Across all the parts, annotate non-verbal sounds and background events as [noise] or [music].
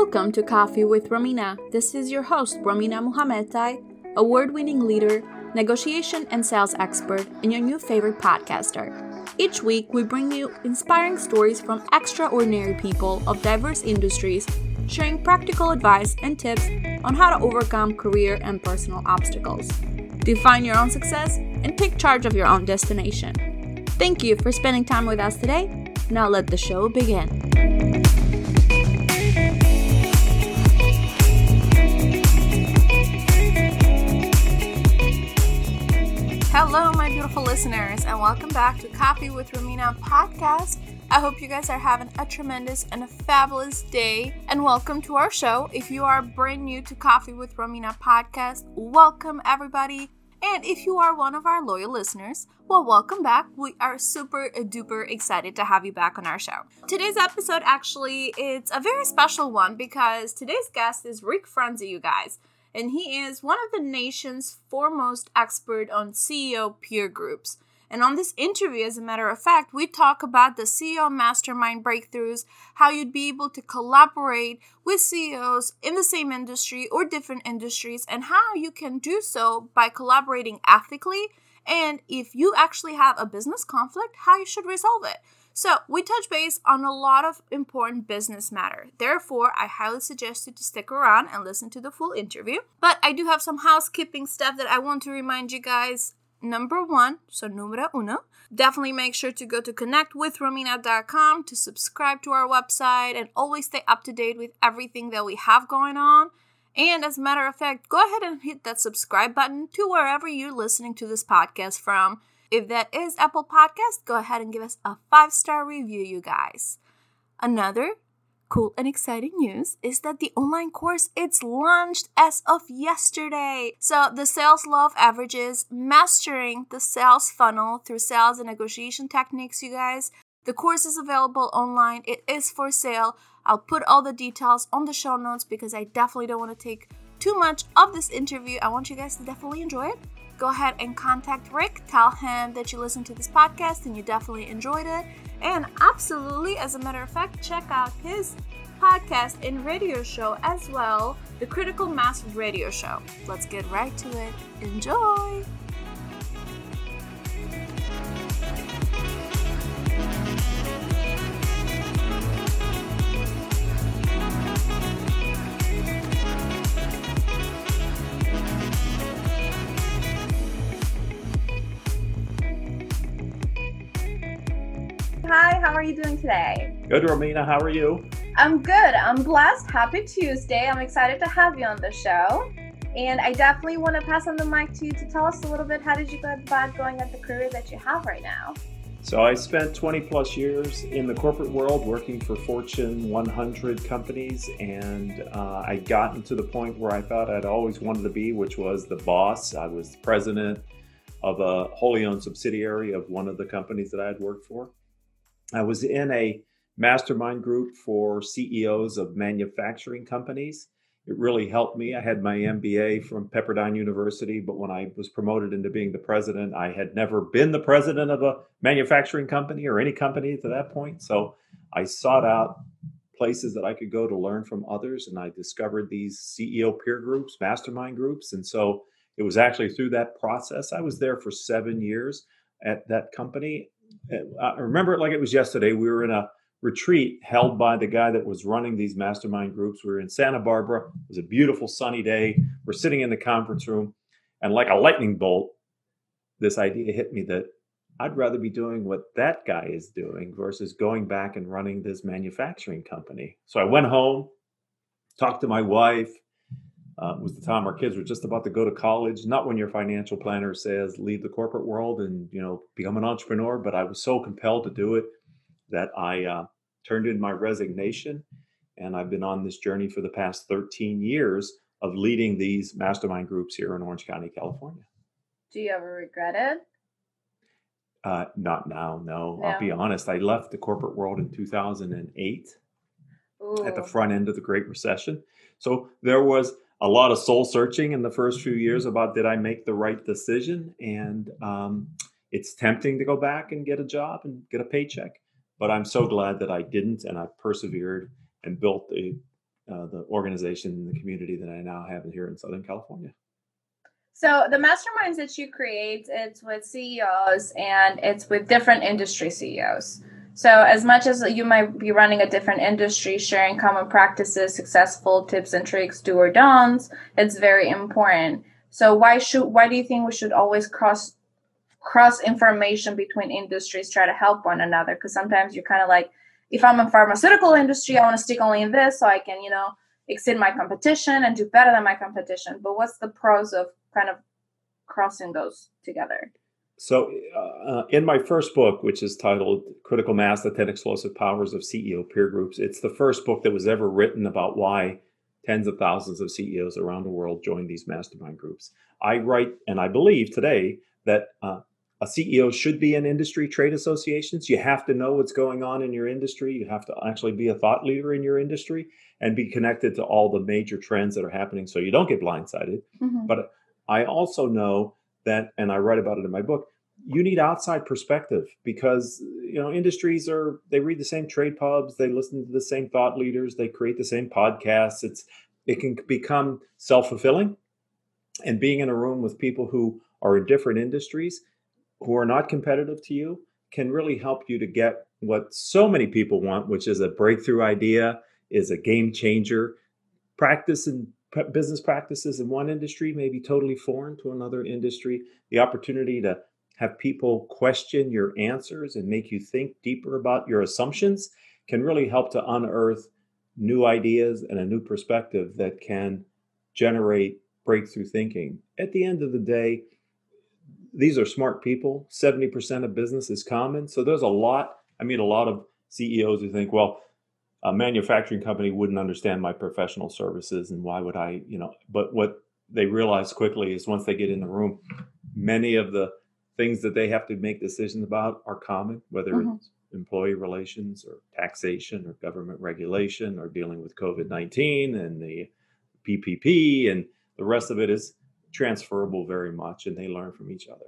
Welcome to Coffee with Romina. This is your host, Romina Muhammadai, award winning leader, negotiation and sales expert, and your new favorite podcaster. Each week, we bring you inspiring stories from extraordinary people of diverse industries, sharing practical advice and tips on how to overcome career and personal obstacles. Define your own success and take charge of your own destination. Thank you for spending time with us today. Now, let the show begin. Hello, my beautiful listeners, and welcome back to Coffee with Romina podcast. I hope you guys are having a tremendous and a fabulous day, and welcome to our show. If you are brand new to Coffee with Romina podcast, welcome everybody. And if you are one of our loyal listeners, well, welcome back. We are super duper excited to have you back on our show. Today's episode actually it's a very special one because today's guest is Rick Franzi, you guys and he is one of the nation's foremost expert on CEO peer groups. And on this interview, as a matter of fact, we talk about the CEO mastermind breakthroughs, how you'd be able to collaborate with CEOs in the same industry or different industries, and how you can do so by collaborating ethically. And if you actually have a business conflict, how you should resolve it. So, we touch base on a lot of important business matter. Therefore, I highly suggest you to stick around and listen to the full interview. But I do have some housekeeping stuff that I want to remind you guys. Number one, so numero uno, definitely make sure to go to connectwithromina.com to subscribe to our website and always stay up to date with everything that we have going on. And as a matter of fact, go ahead and hit that subscribe button to wherever you're listening to this podcast from. If that is Apple Podcast, go ahead and give us a five star review, you guys. Another cool and exciting news is that the online course it's launched as of yesterday. So the sales law of averages, mastering the sales funnel through sales and negotiation techniques, you guys. The course is available online. It is for sale. I'll put all the details on the show notes because I definitely don't want to take too much of this interview. I want you guys to definitely enjoy it go ahead and contact Rick. Tell him that you listened to this podcast and you definitely enjoyed it. And absolutely, as a matter of fact, check out his podcast and radio show as well, the Critical Mass Radio Show. Let's get right to it. Enjoy! Hi, how are you doing today? Good, Romina. How are you? I'm good. I'm blessed. Happy Tuesday. I'm excited to have you on the show. And I definitely want to pass on the mic to you to tell us a little bit how did you go about going at the career that you have right now? So I spent 20 plus years in the corporate world working for Fortune 100 companies, and uh, I gotten to the point where I thought I'd always wanted to be, which was the boss. I was the president of a wholly owned subsidiary of one of the companies that I had worked for. I was in a mastermind group for CEOs of manufacturing companies. It really helped me. I had my MBA from Pepperdine University, but when I was promoted into being the president, I had never been the president of a manufacturing company or any company to that point. So I sought out places that I could go to learn from others, and I discovered these CEO peer groups, mastermind groups. And so it was actually through that process. I was there for seven years at that company I remember it like it was yesterday. We were in a retreat held by the guy that was running these mastermind groups. We were in Santa Barbara. It was a beautiful sunny day. We're sitting in the conference room, and like a lightning bolt, this idea hit me that I'd rather be doing what that guy is doing versus going back and running this manufacturing company. So I went home, talked to my wife, uh, was the time our kids were just about to go to college. Not when your financial planner says leave the corporate world and you know become an entrepreneur, but I was so compelled to do it that I uh, turned in my resignation, and I've been on this journey for the past 13 years of leading these mastermind groups here in Orange County, California. Do you ever regret it? Uh, not now, no. no. I'll be honest. I left the corporate world in 2008 Ooh. at the front end of the Great Recession. So there was a lot of soul searching in the first few years about did I make the right decision? And um, it's tempting to go back and get a job and get a paycheck. But I'm so glad that I didn't and I persevered and built a, uh, the organization and the community that I now have here in Southern California. So the masterminds that you create, it's with CEOs and it's with different industry CEOs. So as much as you might be running a different industry, sharing common practices, successful tips and tricks, do or don'ts, it's very important. So why should why do you think we should always cross cross information between industries, try to help one another? Because sometimes you're kind of like, if I'm in pharmaceutical industry, I want to stick only in this so I can, you know, exceed my competition and do better than my competition. But what's the pros of kind of crossing those together? So, uh, in my first book, which is titled Critical Mass The 10 Explosive Powers of CEO Peer Groups, it's the first book that was ever written about why tens of thousands of CEOs around the world join these mastermind groups. I write, and I believe today, that uh, a CEO should be in industry trade associations. You have to know what's going on in your industry. You have to actually be a thought leader in your industry and be connected to all the major trends that are happening so you don't get blindsided. Mm-hmm. But I also know that, and I write about it in my book, you need outside perspective because you know industries are they read the same trade pubs they listen to the same thought leaders they create the same podcasts it's it can become self-fulfilling and being in a room with people who are in different industries who are not competitive to you can really help you to get what so many people want, which is a breakthrough idea, is a game changer. Practice and business practices in one industry may be totally foreign to another industry. The opportunity to have people question your answers and make you think deeper about your assumptions can really help to unearth new ideas and a new perspective that can generate breakthrough thinking. At the end of the day, these are smart people. 70% of business is common. So there's a lot. I mean, a lot of CEOs who think, well, a manufacturing company wouldn't understand my professional services and why would I, you know, but what they realize quickly is once they get in the room, many of the things that they have to make decisions about are common, whether mm-hmm. it's employee relations or taxation or government regulation or dealing with COVID 19 and the PPP and the rest of it is transferable very much and they learn from each other.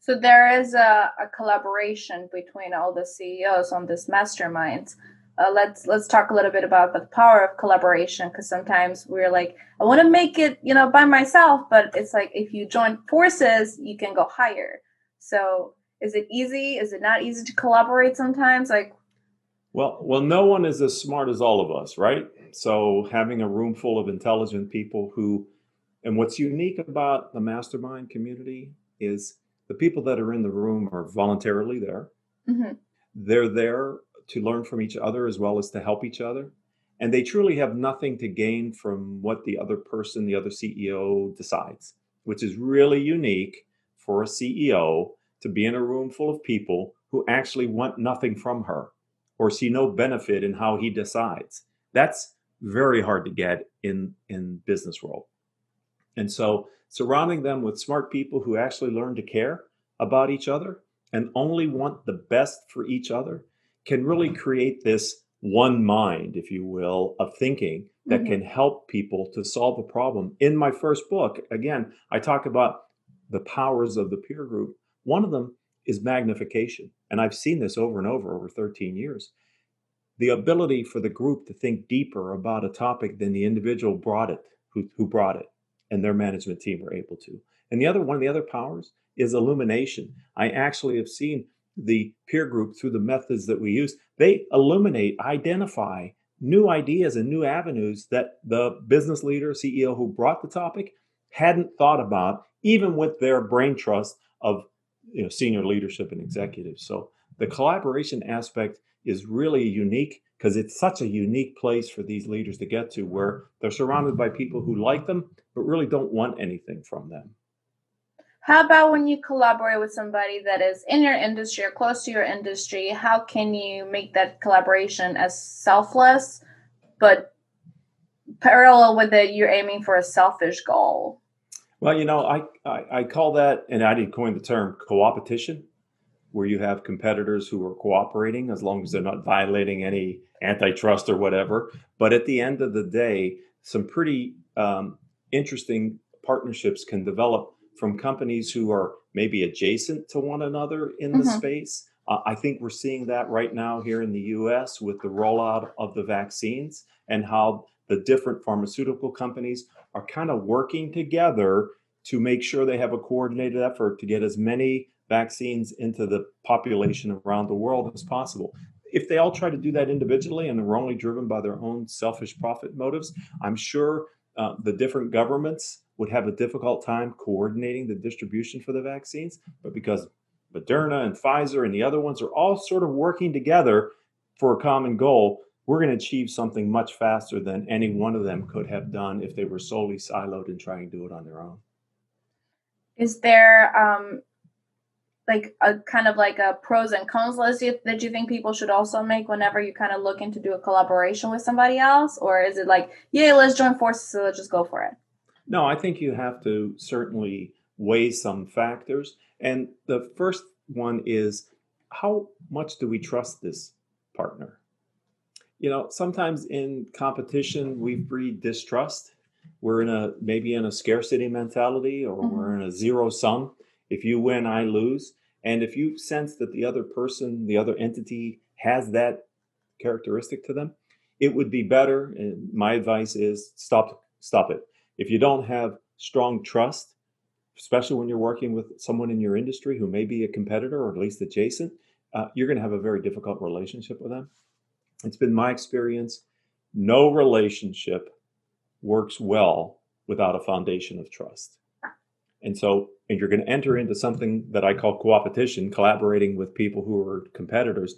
So there is a, a collaboration between all the CEOs on this masterminds. Uh, let's let's talk a little bit about the power of collaboration because sometimes we're like i want to make it you know by myself but it's like if you join forces you can go higher so is it easy is it not easy to collaborate sometimes like well well no one is as smart as all of us right so having a room full of intelligent people who and what's unique about the mastermind community is the people that are in the room are voluntarily there. Mm-hmm. They're there to learn from each other as well as to help each other. And they truly have nothing to gain from what the other person, the other CEO decides, which is really unique for a CEO to be in a room full of people who actually want nothing from her or see no benefit in how he decides. That's very hard to get in in business world. And so surrounding them with smart people who actually learn to care about each other and only want the best for each other can really create this one mind, if you will, of thinking that mm-hmm. can help people to solve a problem. In my first book, again, I talk about the powers of the peer group. One of them is magnification. And I've seen this over and over over 13 years. The ability for the group to think deeper about a topic than the individual brought it, who, who brought it and their management team were able to. And the other one of the other powers is illumination. I actually have seen the peer group through the methods that we use. They illuminate, identify new ideas and new avenues that the business leader, CEO who brought the topic hadn't thought about, even with their brain trust of you know, senior leadership and executives. So the collaboration aspect is really unique because it's such a unique place for these leaders to get to where they're surrounded by people who like them but really don't want anything from them. How about when you collaborate with somebody that is in your industry or close to your industry? How can you make that collaboration as selfless, but parallel with it, you're aiming for a selfish goal? Well, you know, I, I, I call that, and I didn't coin the term coopetition where you have competitors who are cooperating as long as they're not violating any antitrust or whatever. But at the end of the day, some pretty um, interesting partnerships can develop from companies who are maybe adjacent to one another in the mm-hmm. space. Uh, I think we're seeing that right now here in the US with the rollout of the vaccines and how the different pharmaceutical companies are kind of working together to make sure they have a coordinated effort to get as many vaccines into the population around the world as possible. If they all try to do that individually and they're only driven by their own selfish profit motives, I'm sure uh, the different governments would have a difficult time coordinating the distribution for the vaccines. But because Moderna and Pfizer and the other ones are all sort of working together for a common goal, we're going to achieve something much faster than any one of them could have done if they were solely siloed and trying to do it on their own. Is there um, like a kind of like a pros and cons list that you think people should also make whenever you kind of looking to do a collaboration with somebody else, or is it like, yeah, let's join forces, so let's just go for it? No, I think you have to certainly weigh some factors, and the first one is how much do we trust this partner? You know, sometimes in competition we breed distrust. We're in a maybe in a scarcity mentality, or mm-hmm. we're in a zero sum if you win, I lose. And if you sense that the other person, the other entity has that characteristic to them, it would be better. And my advice is stop, stop it. If you don't have strong trust, especially when you're working with someone in your industry who may be a competitor or at least adjacent, uh, you're going to have a very difficult relationship with them. It's been my experience. No relationship works well without a foundation of trust. And so, and you're going to enter into something that I call co-opetition, collaborating with people who are competitors.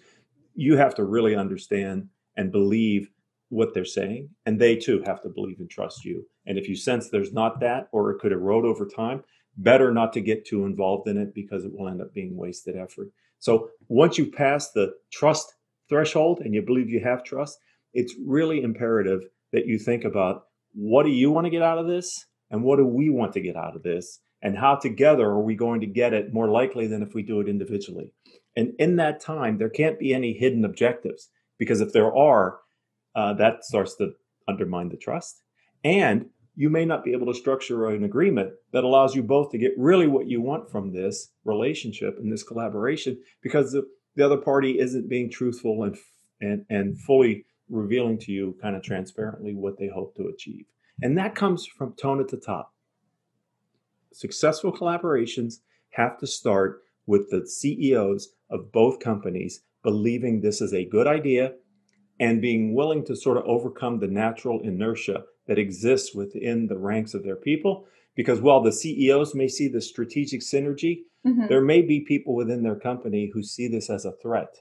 You have to really understand and believe what they're saying, and they too have to believe and trust you. And if you sense there's not that, or it could erode over time, better not to get too involved in it because it will end up being wasted effort. So once you pass the trust threshold and you believe you have trust, it's really imperative that you think about what do you want to get out of this and what do we want to get out of this and how together are we going to get it more likely than if we do it individually. And in that time, there can't be any hidden objectives because if there are, uh, that starts to undermine the trust. And you may not be able to structure an agreement that allows you both to get really what you want from this relationship and this collaboration because the, the other party isn't being truthful and, and, and fully revealing to you kind of transparently what they hope to achieve. And that comes from tone at the top successful collaborations have to start with the CEOs of both companies believing this is a good idea and being willing to sort of overcome the natural inertia that exists within the ranks of their people. Because while the CEOs may see the strategic synergy, mm-hmm. there may be people within their company who see this as a threat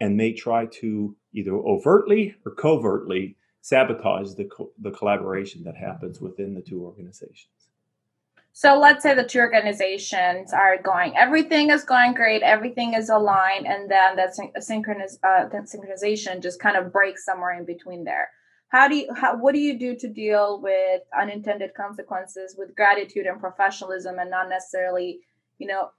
and may try to either overtly or covertly sabotage the, co- the collaboration that happens within the two organizations. So let's say the two organizations are going, everything is going great, everything is aligned, and then that uh, that synchronization just kind of breaks somewhere in between there. How do you, how, what do you do to deal with unintended consequences with gratitude and professionalism, and not necessarily, you know,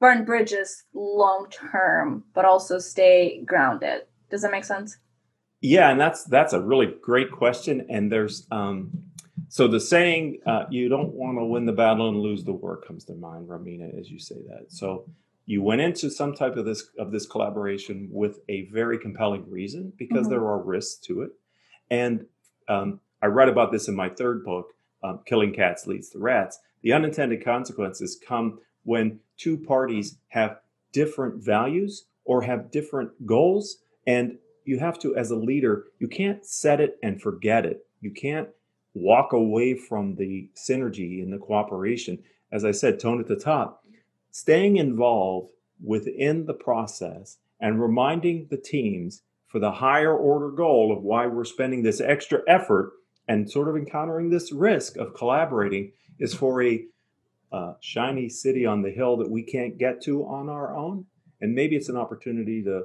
burn bridges long term, but also stay grounded? Does that make sense? Yeah, and that's that's a really great question, and there's um, so the saying, uh, you don't want to win the battle and lose the war comes to mind, Romina, as you say that. So you went into some type of this of this collaboration with a very compelling reason because mm-hmm. there are risks to it. And um, I write about this in my third book, um, Killing Cats Leads to Rats. The unintended consequences come when two parties have different values or have different goals. And you have to, as a leader, you can't set it and forget it. You can't walk away from the synergy and the cooperation. As I said, tone at the top, staying involved within the process and reminding the teams for the higher order goal of why we're spending this extra effort and sort of encountering this risk of collaborating is for a uh, shiny city on the hill that we can't get to on our own. And maybe it's an opportunity to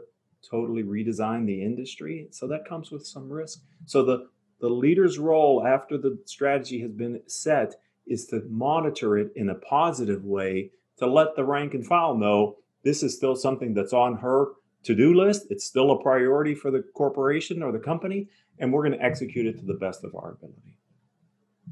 totally redesign the industry. So that comes with some risk. So the the leader's role after the strategy has been set is to monitor it in a positive way to let the rank and file know this is still something that's on her to-do list. It's still a priority for the corporation or the company and we're going to execute it to the best of our ability.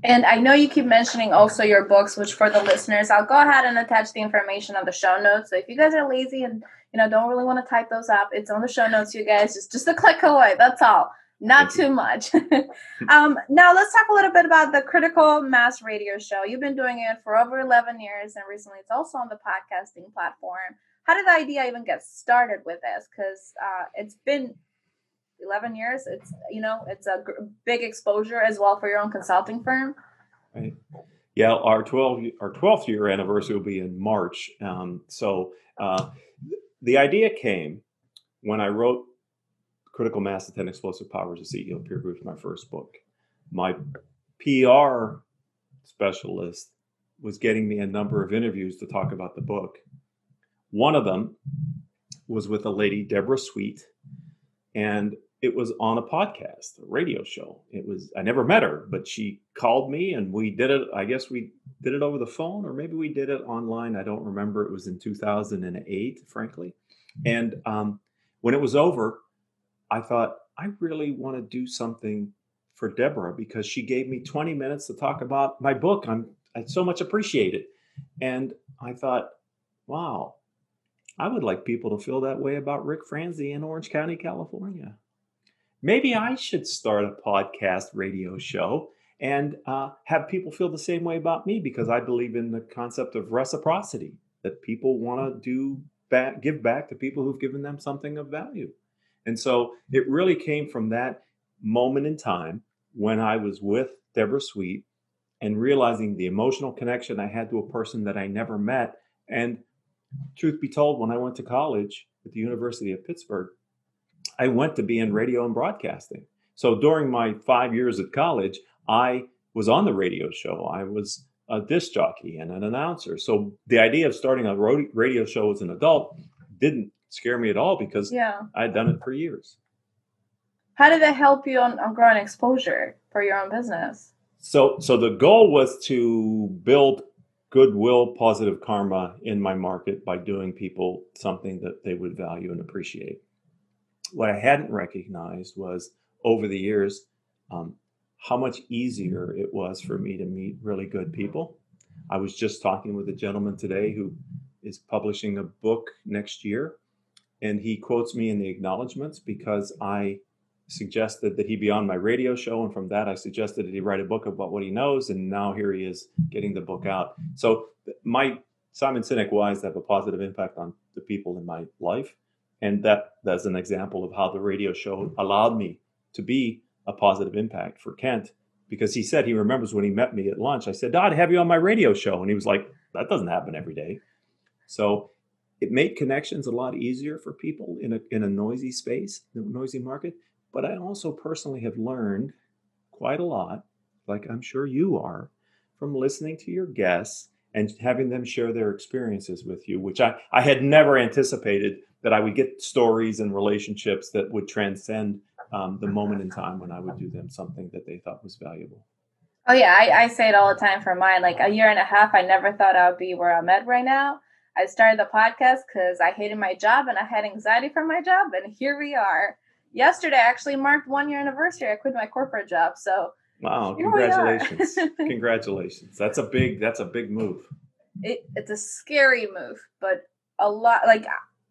And i know you keep mentioning also your books which for the listeners i'll go ahead and attach the information on the show notes. So if you guys are lazy and you know don't really want to type those up it's on the show notes you guys. Just just a click away that's all Not too much. [laughs] um, now let's talk a little bit about the Critical Mass Radio Show. You've been doing it for over 11 years, and recently it's also on the podcasting platform. How did the idea even get started with this? Because uh, it's been 11 years. It's you know it's a g- big exposure as well for your own consulting firm. Right. Yeah, our 12 our 12th year anniversary will be in March. Um, so uh, the idea came when I wrote Critical Mass and 10 Explosive Powers of CEO Peer Group, my first book. My PR specialist was getting me a number of interviews to talk about the book. One of them was with a lady, Deborah Sweet, and it was on a podcast, a radio show. It was I never met her, but she called me and we did it. I guess we did it over the phone, or maybe we did it online. I don't remember. It was in 2008, frankly. And um, when it was over, I thought I really want to do something for Deborah because she gave me 20 minutes to talk about my book. I'm I so much appreciate it. And I thought, wow, I would like people to feel that way about Rick Franzi in Orange County, California. Maybe I should start a podcast radio show and uh, have people feel the same way about me because I believe in the concept of reciprocity that people want to do back, give back to people who've given them something of value. And so it really came from that moment in time when I was with Deborah Sweet and realizing the emotional connection I had to a person that I never met. And truth be told, when I went to college at the University of Pittsburgh, I went to be in radio and broadcasting. So during my five years at college, I was on the radio show. I was a disc jockey and an announcer. So the idea of starting a radio show as an adult didn't scare me at all because yeah. I'd done it for years. How did that help you on, on growing exposure for your own business? So, so the goal was to build goodwill, positive karma in my market by doing people something that they would value and appreciate. What I hadn't recognized was over the years um, how much easier it was for me to meet really good people. I was just talking with a gentleman today who is publishing a book next year, and he quotes me in the acknowledgments because I suggested that he be on my radio show. And from that, I suggested that he write a book about what he knows. And now here he is getting the book out. So my Simon Sinek wise have a positive impact on the people in my life. And that that's an example of how the radio show allowed me to be a positive impact for Kent because he said he remembers when he met me at lunch. I said, I'd have you on my radio show. And he was like, that doesn't happen every day. So it made connections a lot easier for people in a, in a noisy space, a noisy market. But I also personally have learned quite a lot, like I'm sure you are, from listening to your guests and having them share their experiences with you, which I, I had never anticipated that I would get stories and relationships that would transcend um, the moment in time when I would do them something that they thought was valuable. Oh yeah, I, I say it all the time for mine. Like a year and a half, I never thought I would be where I'm at right now. I started the podcast because I hated my job and I had anxiety from my job, and here we are yesterday actually marked one year anniversary. I quit my corporate job. So wow, congratulations. [laughs] congratulations. That's a big that's a big move. It, it's a scary move, but a lot like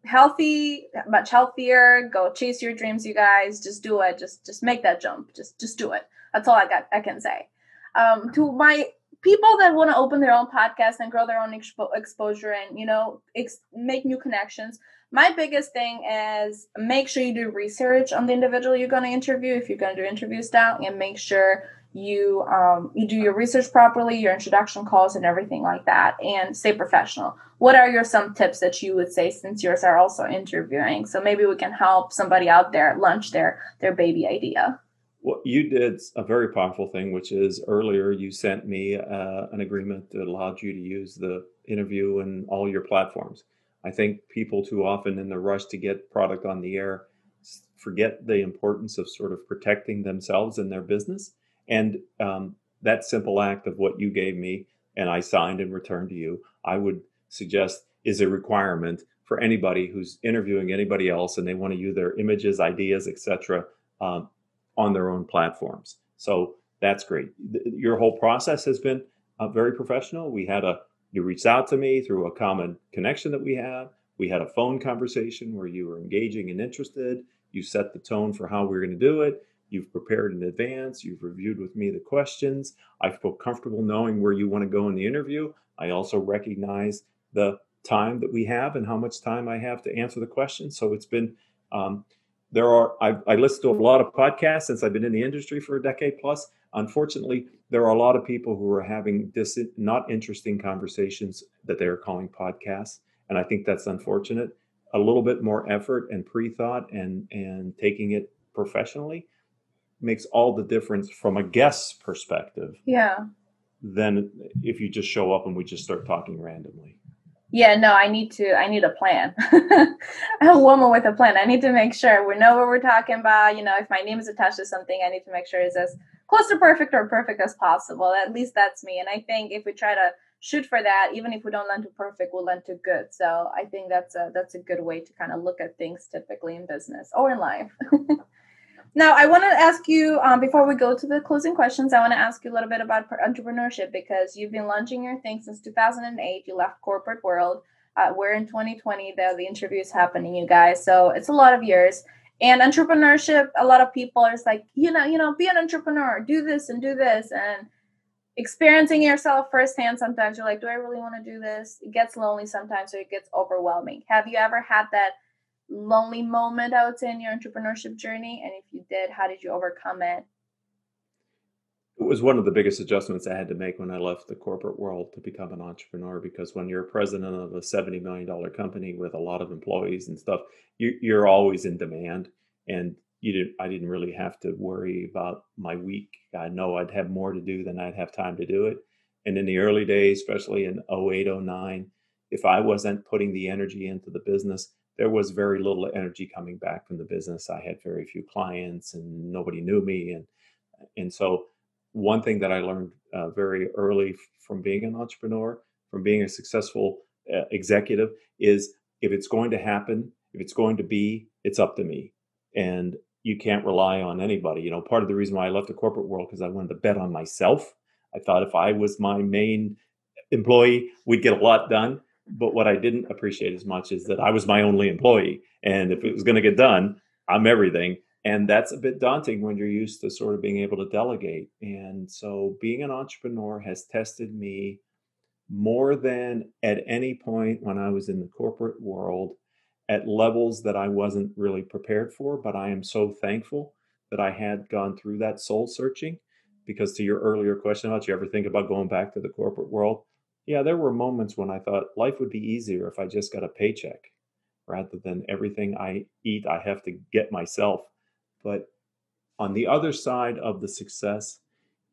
healthy, much healthier. Go chase your dreams, you guys. Just do it. Just just make that jump. Just just do it. That's all I got I can say. Um, to my people that want to open their own podcast and grow their own expo- exposure and you know ex- make new connections my biggest thing is make sure you do research on the individual you're going to interview. If you're going to do interview style and make sure you um, you do your research properly your introduction calls and everything like that and stay professional. What are your some tips that you would say since yours are also interviewing? So maybe we can help somebody out there launch their their baby idea well, you did a very powerful thing, which is earlier you sent me uh, an agreement that allowed you to use the interview and all your platforms. I think people too often in the rush to get product on the air forget the importance of sort of protecting themselves and their business. And um, that simple act of what you gave me and I signed and returned to you, I would suggest is a requirement for anybody who's interviewing anybody else and they want to use their images, ideas, etc., um, on their own platforms. So that's great. Your whole process has been uh, very professional. We had a you reached out to me through a common connection that we have. We had a phone conversation where you were engaging and interested. You set the tone for how we are going to do it. You've prepared in advance. You've reviewed with me the questions. I feel comfortable knowing where you want to go in the interview. I also recognize the time that we have and how much time I have to answer the questions. So it's been, um, there are, I, I listen to a lot of podcasts since I've been in the industry for a decade plus. Unfortunately, there are a lot of people who are having this not interesting conversations that they are calling podcasts. And I think that's unfortunate. A little bit more effort and pre-thought and and taking it professionally makes all the difference from a guest's perspective. Yeah. Than if you just show up and we just start talking randomly yeah no i need to i need a plan. [laughs] A woman with a plan. I need to make sure we know what we're talking about. You know if my name is attached to something i need to make sure it's as close to perfect or perfect as possible. At least that's me. And i think if we try to shoot for that even if we don't land to perfect we'll land to good. So i think that's a that's a good way to kind of look at things typically in business or in life [laughs] Now, I want to ask you um, before we go to the closing questions. I want to ask you a little bit about entrepreneurship because you've been launching your thing since 2008. You left corporate world. Uh, we're in 2020. The the interview is happening, you guys. So it's a lot of years. And entrepreneurship, a lot of people are like, you know, you know, be an entrepreneur, do this and do this, and experiencing yourself firsthand. Sometimes you're like, do I really want to do this? It gets lonely sometimes, or it gets overwhelming. Have you ever had that? Lonely moment, I would say, in your entrepreneurship journey? And if you did, how did you overcome it? It was one of the biggest adjustments I had to make when I left the corporate world to become an entrepreneur because when you're president of a $70 million company with a lot of employees and stuff, you, are always in demand. And you didn't, I didn't really have to worry about my week. I know I'd have more to do than I'd have time to do it. And in the early days, especially in 08, 09, if I wasn't putting the energy into the business, there was very little energy coming back from the business. I had very few clients and nobody knew me. And, and so one thing that I learned uh, very early from being an entrepreneur, from being a successful uh, executive is if it's going to happen, if it's going to be, it's up to me. And you can't rely on anybody. You know, part of the reason why I left the corporate world because I wanted to bet on myself. I thought if I was my main employee, we'd get a lot done. But what I didn't appreciate as much is that I was my only employee. And if it was going to get done, I'm everything. And that's a bit daunting when you're used to sort of being able to delegate. And so being an entrepreneur has tested me more than at any point when I was in the corporate world at levels that I wasn't really prepared for. But I am so thankful that I had gone through that soul searching. Because to your earlier question about you ever think about going back to the corporate world? Yeah, there were moments when I thought life would be easier if I just got a paycheck rather than everything I eat, I have to get myself. But on the other side of the success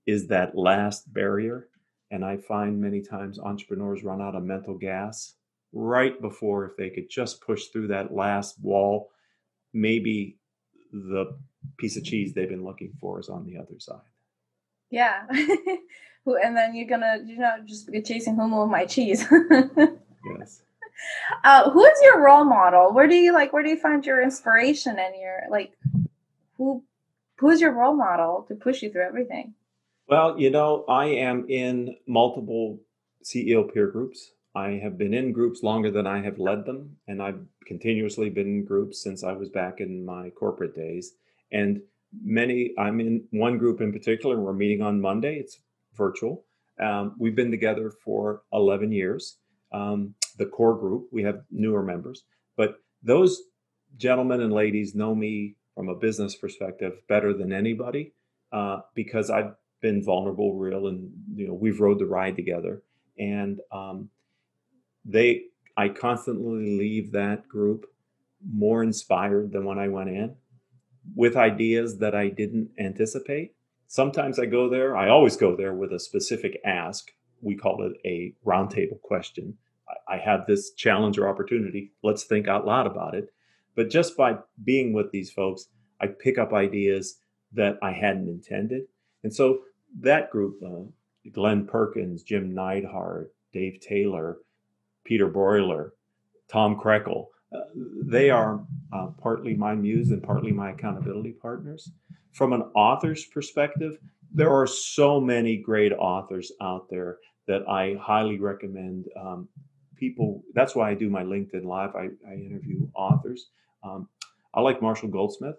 is that last barrier. And I find many times entrepreneurs run out of mental gas right before, if they could just push through that last wall, maybe the piece of cheese they've been looking for is on the other side. Yeah. [laughs] and then you're gonna you know just be chasing who moved my cheese. [laughs] Yes. Uh, who is your role model? Where do you like where do you find your inspiration and your like who who's your role model to push you through everything? Well you know i am in multiple ceo peer groups. I have been in groups longer than i have led them and i've continuously been in groups since i was back in my corporate days. And many i'm in one group in particular we're meeting on monday it's virtual. Um, we've been together for 11 years. Um, the core group, we have newer members, but those gentlemen and ladies know me from a business perspective better than anybody uh, because I've been vulnerable, real, and you know we've rode the ride together. And um, they, I constantly leave that group more inspired than when I went in, with ideas that I didn't anticipate Sometimes I go there. I always go there with a specific ask. We call it a roundtable question. I have this challenge or opportunity. Let's think out loud about it. But just by being with these folks, I pick up ideas that I hadn't intended. And so that group, uh, Glenn Perkins, Jim Neidhart, Dave Taylor, Peter Broiler, Tom Krekel, uh, they are uh, partly my muse and partly my accountability partners from an author's perspective, there are so many great authors out there that I highly recommend um, people. That's why I do my LinkedIn Live. I, I interview authors. Um, I like Marshall Goldsmith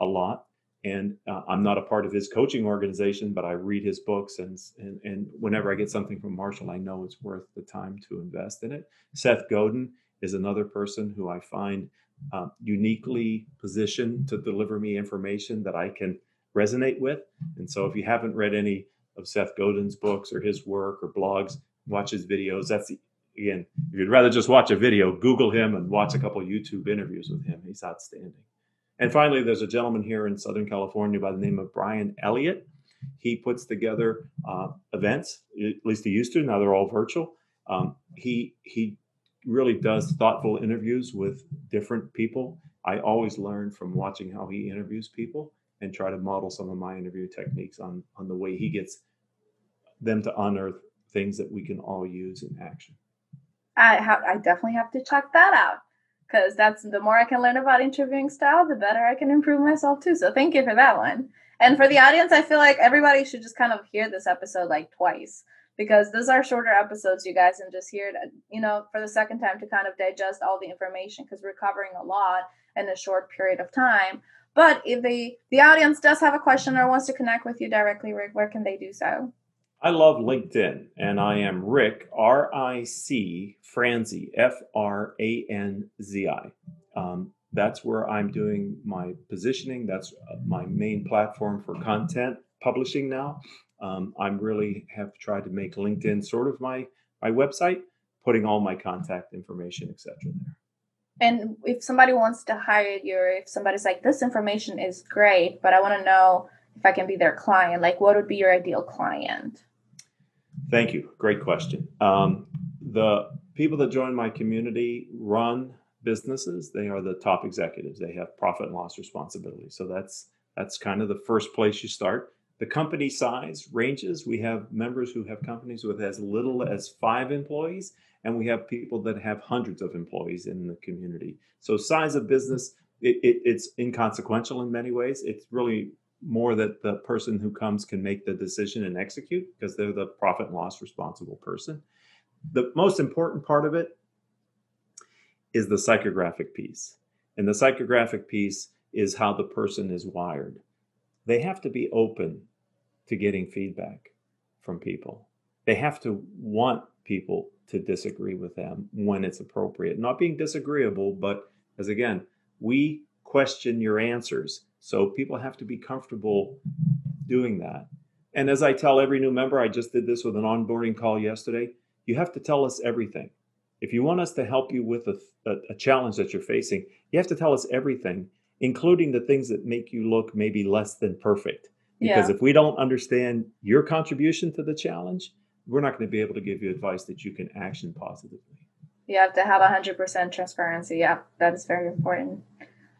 a lot. and uh, I'm not a part of his coaching organization, but I read his books, and, and and whenever I get something from Marshall, I know it's worth the time to invest in it. Seth Godin is another person who I find uh, uniquely positioned to deliver me information that I can resonate with. And so, if you haven't read any of Seth Godin's books or his work or blogs, watch his videos. That's the, again, if you'd rather just watch a video, Google him and watch a couple YouTube interviews with him. He's outstanding. And finally, there's a gentleman here in Southern California by the name of Brian Elliott. He puts together uh, events, at least he used to. Now they're all virtual. Um, he he really does thoughtful interviews with different people. I always learn from watching how he interviews people and try to model some of my interview techniques on on the way he gets them to unearth things that we can all use in action. I have I definitely have to check that out because that's the more I can learn about interviewing style, the better I can improve myself too. So thank you for that one. And for the audience, I feel like everybody should just kind of hear this episode like twice because those are shorter episodes, you guys, and just hear it, you know, for the second time to kind of digest all the information because we're covering a lot in a short period of time. But if the the audience does have a question or wants to connect with you directly, Rick, where can they do so? I love LinkedIn, and I am Rick R I C Franzi F R A N Z I. Um, that's where I'm doing my positioning. That's uh, my main platform for content publishing now. Um, I'm really have tried to make LinkedIn sort of my my website, putting all my contact information, etc. there. And if somebody wants to hire you, or if somebody's like, this information is great, but I want to know if I can be their client, like what would be your ideal client? Thank you. Great question. Um, the people that join my community run businesses. They are the top executives. They have profit and loss responsibility. So that's that's kind of the first place you start. The company size ranges. We have members who have companies with as little as five employees, and we have people that have hundreds of employees in the community. So size of business, it, it, it's inconsequential in many ways. It's really more that the person who comes can make the decision and execute because they're the profit and loss responsible person. The most important part of it is the psychographic piece. And the psychographic piece is how the person is wired. They have to be open to getting feedback from people. They have to want people to disagree with them when it's appropriate. Not being disagreeable, but as again, we question your answers. So people have to be comfortable doing that. And as I tell every new member, I just did this with an onboarding call yesterday. You have to tell us everything. If you want us to help you with a, a, a challenge that you're facing, you have to tell us everything, including the things that make you look maybe less than perfect. Because yeah. if we don't understand your contribution to the challenge, we're not going to be able to give you advice that you can action positively. You have to have 100% transparency. Yeah, that is very important.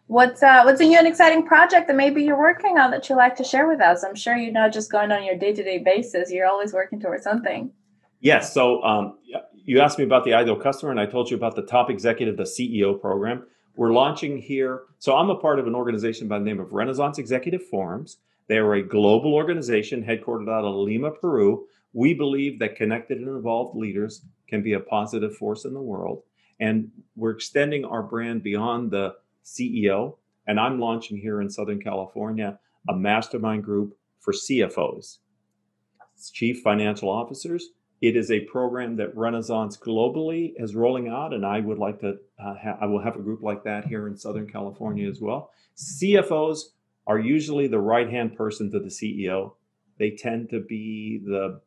What's uh, what's a new and exciting project that maybe you're working on that you like to share with us? I'm sure you're not just going on your day to day basis. You're always working towards something. Yes. So um, you asked me about the ideal customer, and I told you about the top executive, the CEO program. We're launching here. So I'm a part of an organization by the name of Renaissance Executive Forums. They are a global organization headquartered out of Lima, Peru. We believe that connected and involved leaders can be a positive force in the world. And we're extending our brand beyond the CEO. And I'm launching here in Southern California a mastermind group for CFOs, chief financial officers, it is a program that Renaissance globally is rolling out, and I would like to. Uh, ha- I will have a group like that here in Southern California as well. CFOs are usually the right hand person to the CEO. They tend to be the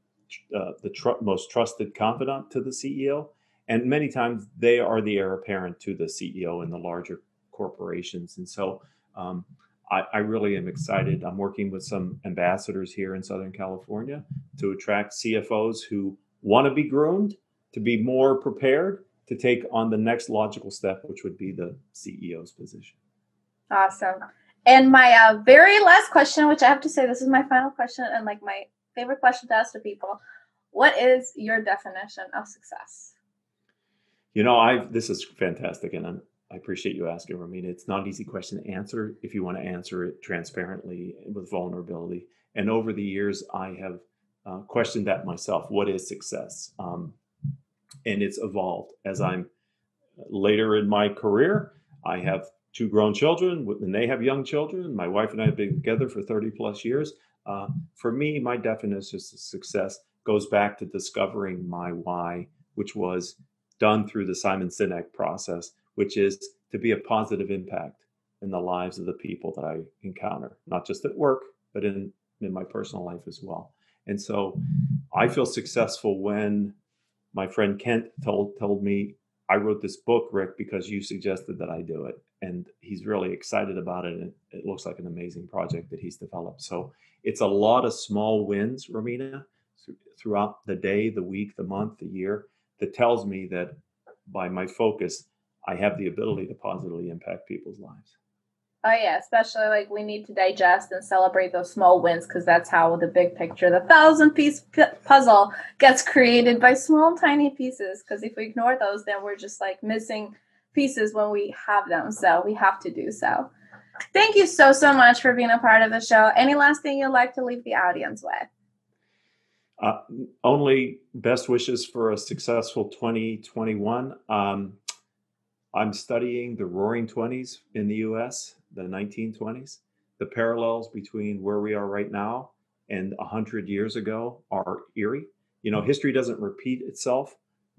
uh, the tr- most trusted confidant to the CEO, and many times they are the heir apparent to the CEO in the larger corporations. And so, um, I, I, really am excited. I'm working with some ambassadors here in Southern California to attract CFOs who want to be groomed, to be more prepared to take on the next logical step, which would be the CEO's position. Awesome. And my uh, very last question, which I have to say, this is my final question and like my favorite question to ask to people. What is your definition of success? You know, I've this is fantastic, and I'm I appreciate you asking, Romina. It's not an easy question to answer if you want to answer it transparently with vulnerability. And over the years, I have uh, questioned that myself. What is success? Um, and it's evolved as I'm later in my career. I have two grown children, and they have young children. My wife and I have been together for 30 plus years. Uh, for me, my definition of success goes back to discovering my why, which was done through the Simon Sinek process, which is to be a positive impact in the lives of the people that I encounter, not just at work, but in, in my personal life as well. And so I feel successful when my friend Kent told told me I wrote this book, Rick, because you suggested that I do it. And he's really excited about it. And it looks like an amazing project that he's developed. So it's a lot of small wins, Romina, throughout the day, the week, the month, the year, that tells me that by my focus, I have the ability to positively impact people's lives. Oh yeah, especially like we need to digest and celebrate those small wins because that's how the big picture, the thousand piece p- puzzle, gets created by small tiny pieces. Because if we ignore those, then we're just like missing pieces when we have them. So we have to do so. Thank you so so much for being a part of the show. Any last thing you'd like to leave the audience with? Uh, only best wishes for a successful 2021. Um, I'm studying the Roaring Twenties in the U.S the 1920s, the parallels between where we are right now and 100 years ago are eerie. You know, history doesn't repeat itself,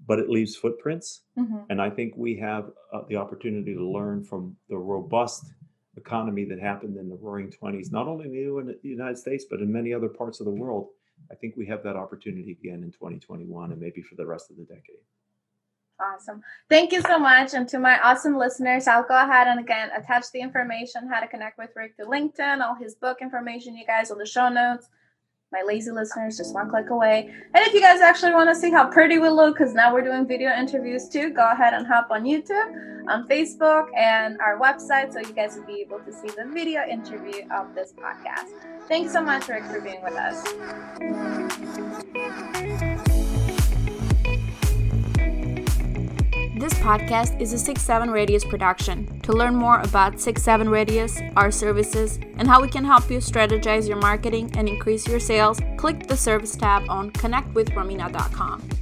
but it leaves footprints. Mm-hmm. And I think we have uh, the opportunity to learn from the robust economy that happened in the roaring 20s, not only in the United States, but in many other parts of the world. I think we have that opportunity again in 2021 and maybe for the rest of the decade. Awesome. Thank you so much. And to my awesome listeners, I'll go ahead and again attach the information how to connect with Rick to LinkedIn, all his book information, you guys, on the show notes. My lazy listeners, just one click away. And if you guys actually want to see how pretty we look, because now we're doing video interviews too, go ahead and hop on YouTube, on Facebook, and our website so you guys will be able to see the video interview of this podcast. Thanks so much, Rick, for being with us. This podcast is a 6 7 Radius production. To learn more about 6 7 Radius, our services, and how we can help you strategize your marketing and increase your sales, click the service tab on connectwithromina.com.